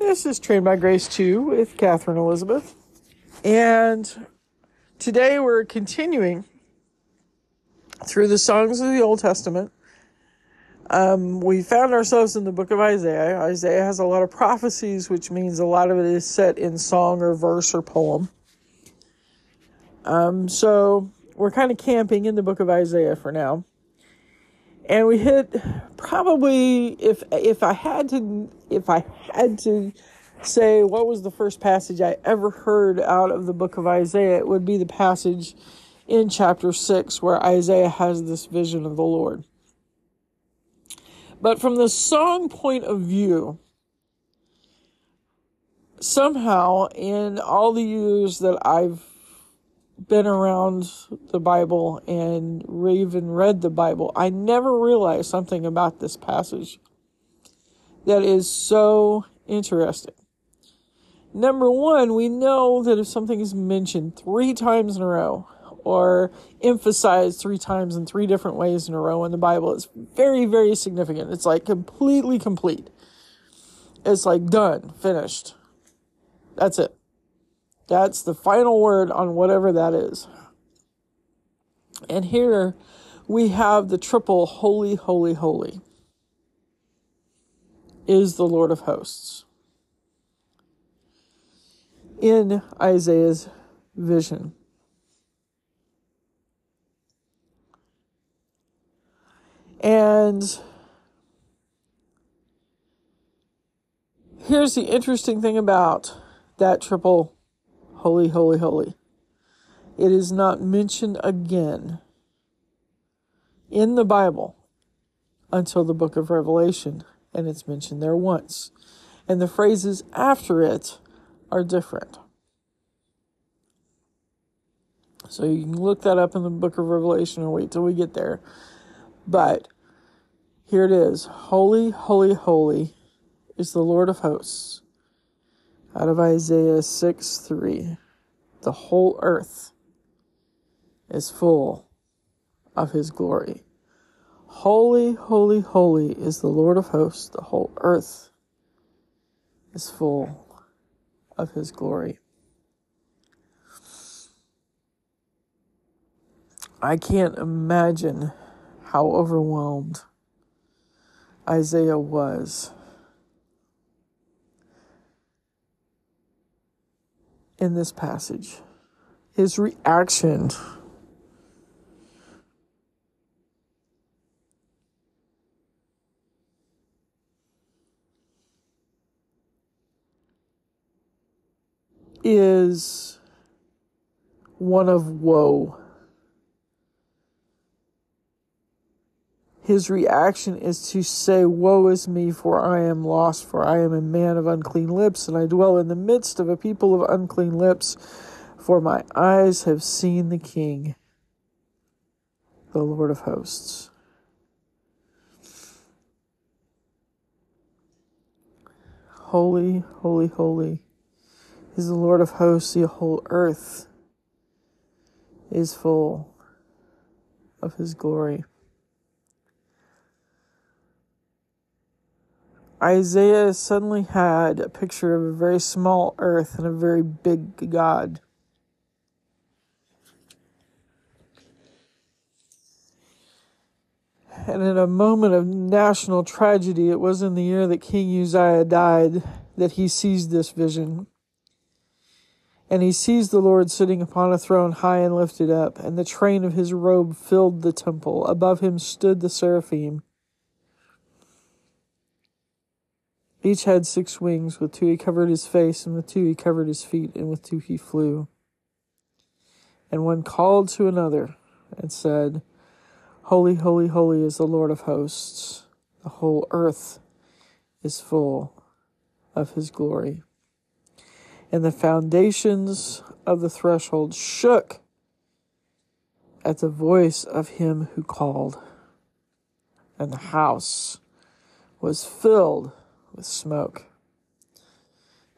This is Trained by Grace 2 with Katherine Elizabeth. And today we're continuing through the songs of the Old Testament. Um, we found ourselves in the book of Isaiah. Isaiah has a lot of prophecies, which means a lot of it is set in song or verse or poem. Um, so we're kind of camping in the book of Isaiah for now. And we hit probably if if I had to if I had to say what was the first passage I ever heard out of the book of Isaiah, it would be the passage in chapter 6 where Isaiah has this vision of the Lord. But from the song point of view, somehow in all the years that I've been around the Bible and even read the Bible, I never realized something about this passage that is so interesting. Number one, we know that if something is mentioned three times in a row or emphasized three times in three different ways in a row in the Bible, it's very, very significant. It's like completely complete. It's like done, finished. That's it. That's the final word on whatever that is. And here we have the triple holy, holy, holy is the Lord of hosts in Isaiah's vision. And here's the interesting thing about that triple holy, holy, holy. It is not mentioned again in the Bible until the book of Revelation, and it's mentioned there once. And the phrases after it are different. So you can look that up in the book of Revelation or wait till we get there. But here it is Holy, holy, holy is the Lord of hosts. Out of Isaiah 6 3. The whole earth is full of his glory. Holy, holy, holy is the Lord of hosts. The whole earth is full of his glory. I can't imagine how overwhelmed Isaiah was in this passage. His reaction is one of woe. His reaction is to say, Woe is me, for I am lost, for I am a man of unclean lips, and I dwell in the midst of a people of unclean lips, for my eyes have seen the King, the Lord of hosts. Holy, holy, holy is the Lord of hosts, the whole earth is full of his glory. Isaiah suddenly had a picture of a very small earth and a very big God. And in a moment of national tragedy, it was in the year that King Uzziah died that he sees this vision. And he sees the Lord sitting upon a throne high and lifted up, and the train of his robe filled the temple. Above him stood the seraphim. Each had six wings, with two he covered his face, and with two he covered his feet, and with two he flew. And one called to another and said, Holy, holy, holy is the Lord of hosts. The whole earth is full of his glory and the foundations of the threshold shook at the voice of him who called, and the house was filled with smoke.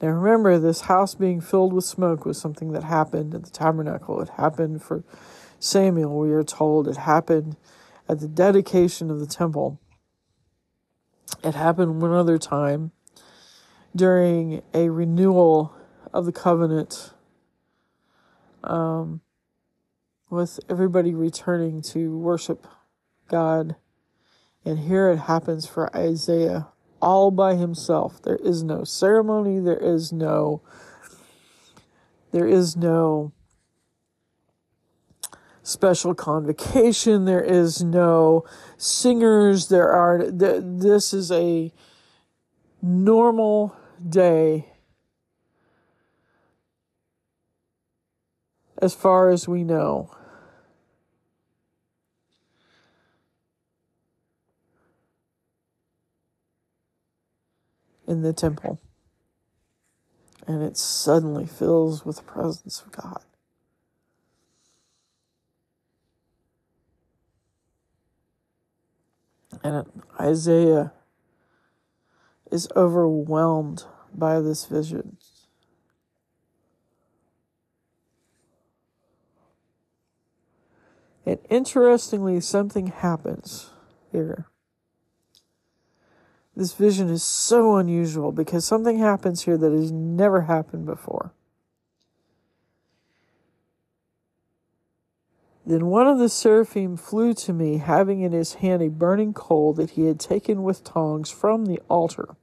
Now remember, this house being filled with smoke was something that happened at the tabernacle. It happened for Samuel, we are told. It happened at the dedication of the temple. It happened one other time during a renewal of the covenant um, with everybody returning to worship God. And here it happens for Isaiah all by himself. There is no ceremony, there is no there is no special convocation, there is no singers, there are this is a normal day as far as we know. In the temple. And it suddenly fills with the presence of God. And Isaiah is overwhelmed by this vision. And interestingly, something happens here. This vision is so unusual because something happens here that has never happened before. Then one of the seraphim flew to me, having in his hand a burning coal that he had taken with tongs from the altar.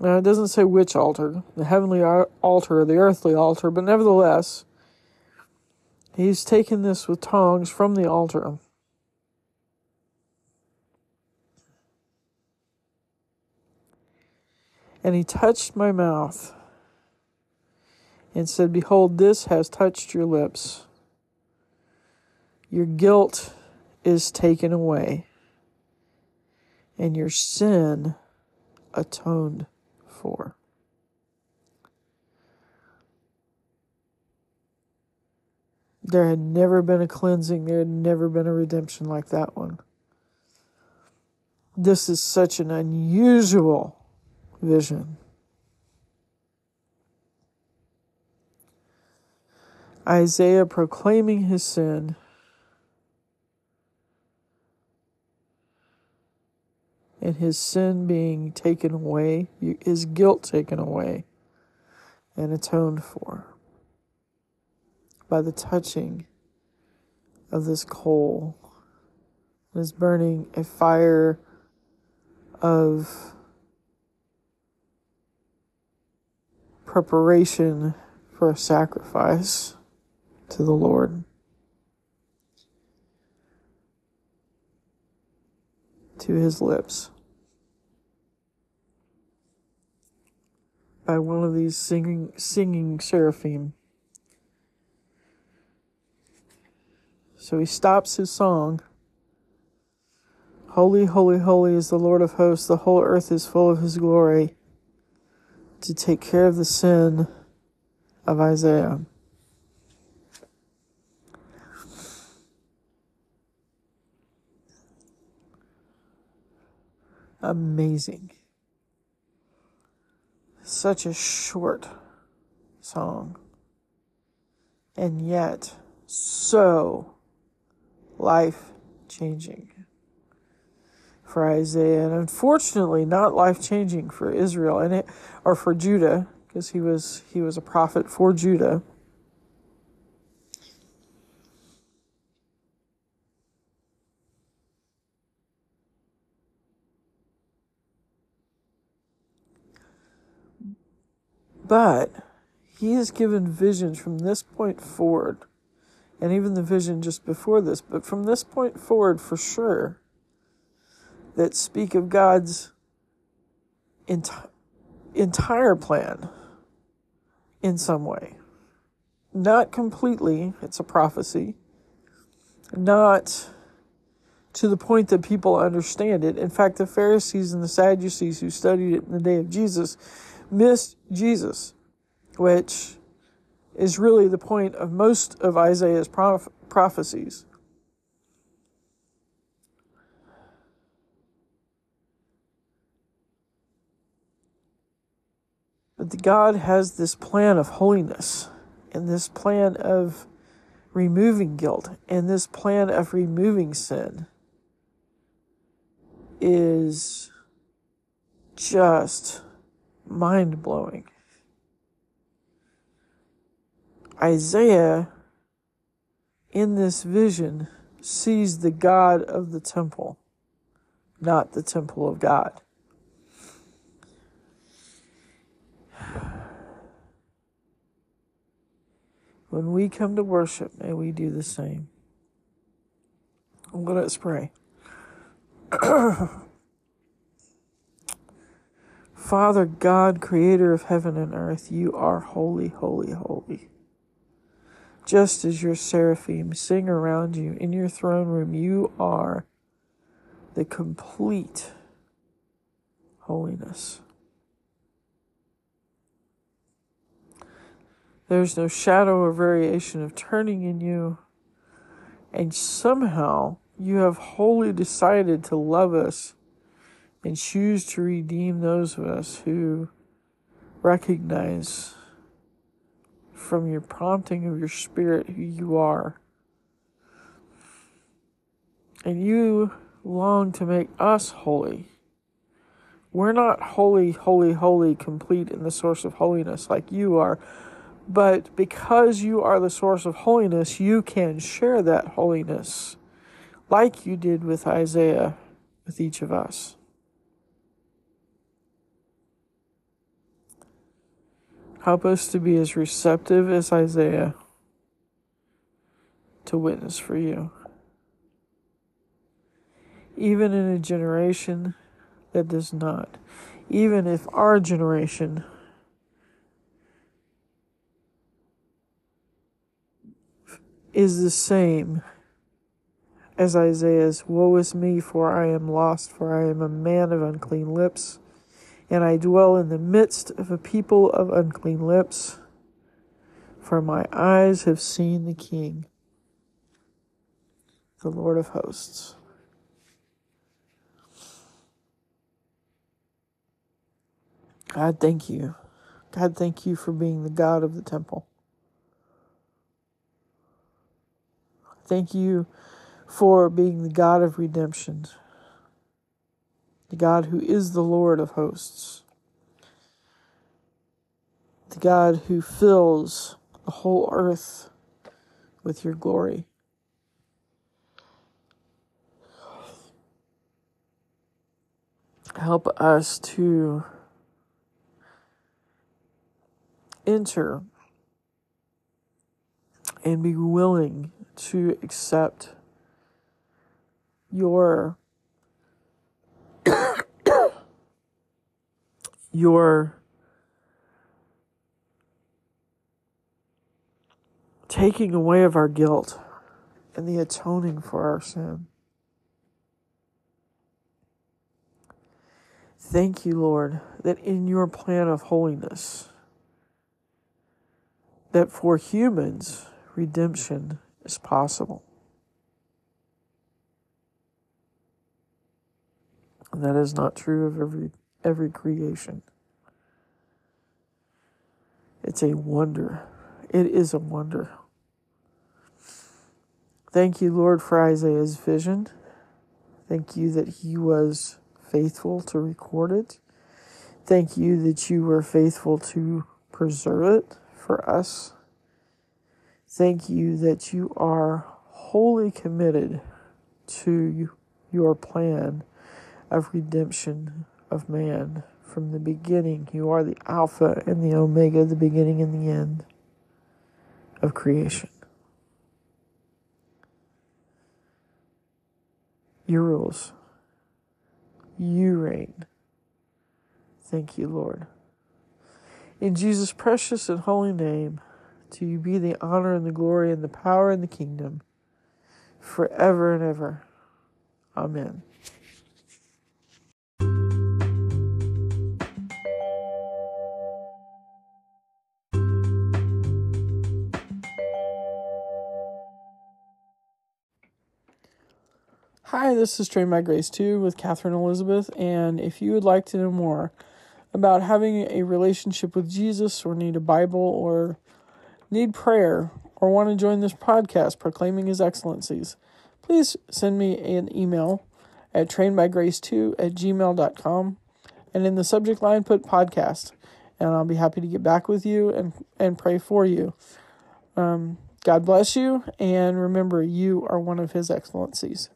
Now, it doesn't say which altar, the heavenly altar or the earthly altar, but nevertheless, he's taken this with tongs from the altar. And he touched my mouth and said, Behold, this has touched your lips. Your guilt is taken away, and your sin atoned for. There had never been a cleansing, there had never been a redemption like that one. This is such an unusual vision. Isaiah proclaiming his sin and his sin being taken away, his guilt taken away and atoned for by the touching of this coal. It is burning a fire of preparation for a sacrifice to the Lord. to his lips by one of these singing singing seraphim. So he stops his song. Holy, holy, holy is the Lord of hosts. The whole earth is full of his glory to take care of the sin of Isaiah. amazing. Such a short song, and yet so life changing for Isaiah, and unfortunately not life changing for Israel and it, or for Judah, because he was he was a prophet for Judah. But he has given visions from this point forward, and even the vision just before this, but from this point forward for sure, that speak of God's enti- entire plan in some way. Not completely, it's a prophecy. Not to the point that people understand it. In fact, the Pharisees and the Sadducees who studied it in the day of Jesus missed Jesus, which is really the point of most of Isaiah's proph- prophecies. God has this plan of holiness and this plan of removing guilt and this plan of removing sin is just mind blowing. Isaiah, in this vision, sees the God of the temple, not the temple of God. When we come to worship, may we do the same. I'm going to Let us pray. Father God, creator of heaven and earth, you are holy, holy, holy. Just as your seraphim sing around you in your throne room, you are the complete holiness. There's no shadow or variation of turning in you, and somehow you have wholly decided to love us and choose to redeem those of us who recognize from your prompting of your spirit who you are. And you long to make us holy. We're not holy, holy, holy, complete in the source of holiness like you are. But because you are the source of holiness, you can share that holiness like you did with Isaiah with each of us. Help us to be as receptive as Isaiah to witness for you. Even in a generation that does not, even if our generation is the same as Isaiah's Woe is me, for I am lost, for I am a man of unclean lips and I dwell in the midst of a people of unclean lips, for my eyes have seen the King, the Lord of hosts. God, thank you. God, thank you for being the God of the temple. Thank you for being the God of redemption the God who is the Lord of hosts, the God who fills the whole earth with your glory. Help us to enter and be willing to accept your you're taking away of our guilt and the atoning for our sin. Thank you, Lord, that in your plan of holiness, that for humans, redemption is possible. And that is not true of every every creation. It's a wonder. It is a wonder. Thank you, Lord, for Isaiah's vision. Thank you that he was faithful to record it. Thank you that you were faithful to preserve it for us. Thank you that you are wholly committed to your plan of redemption of man from the beginning. You are the Alpha and the Omega, the beginning and the end of creation. You rules. You reign. Thank you, Lord. In Jesus' precious and holy name, to you be the honor and the glory and the power and the kingdom forever and ever. Amen. Hi, this is Trained by Grace 2 with Katherine Elizabeth, and if you would like to know more about having a relationship with Jesus, or need a Bible, or need prayer, or want to join this podcast proclaiming His excellencies, please send me an email at trainedbygrace2 at gmail.com. and in the subject line put podcast. And I'll be happy to get back with you and, and pray for you. Um, God bless you, and remember, you are one of His excellencies.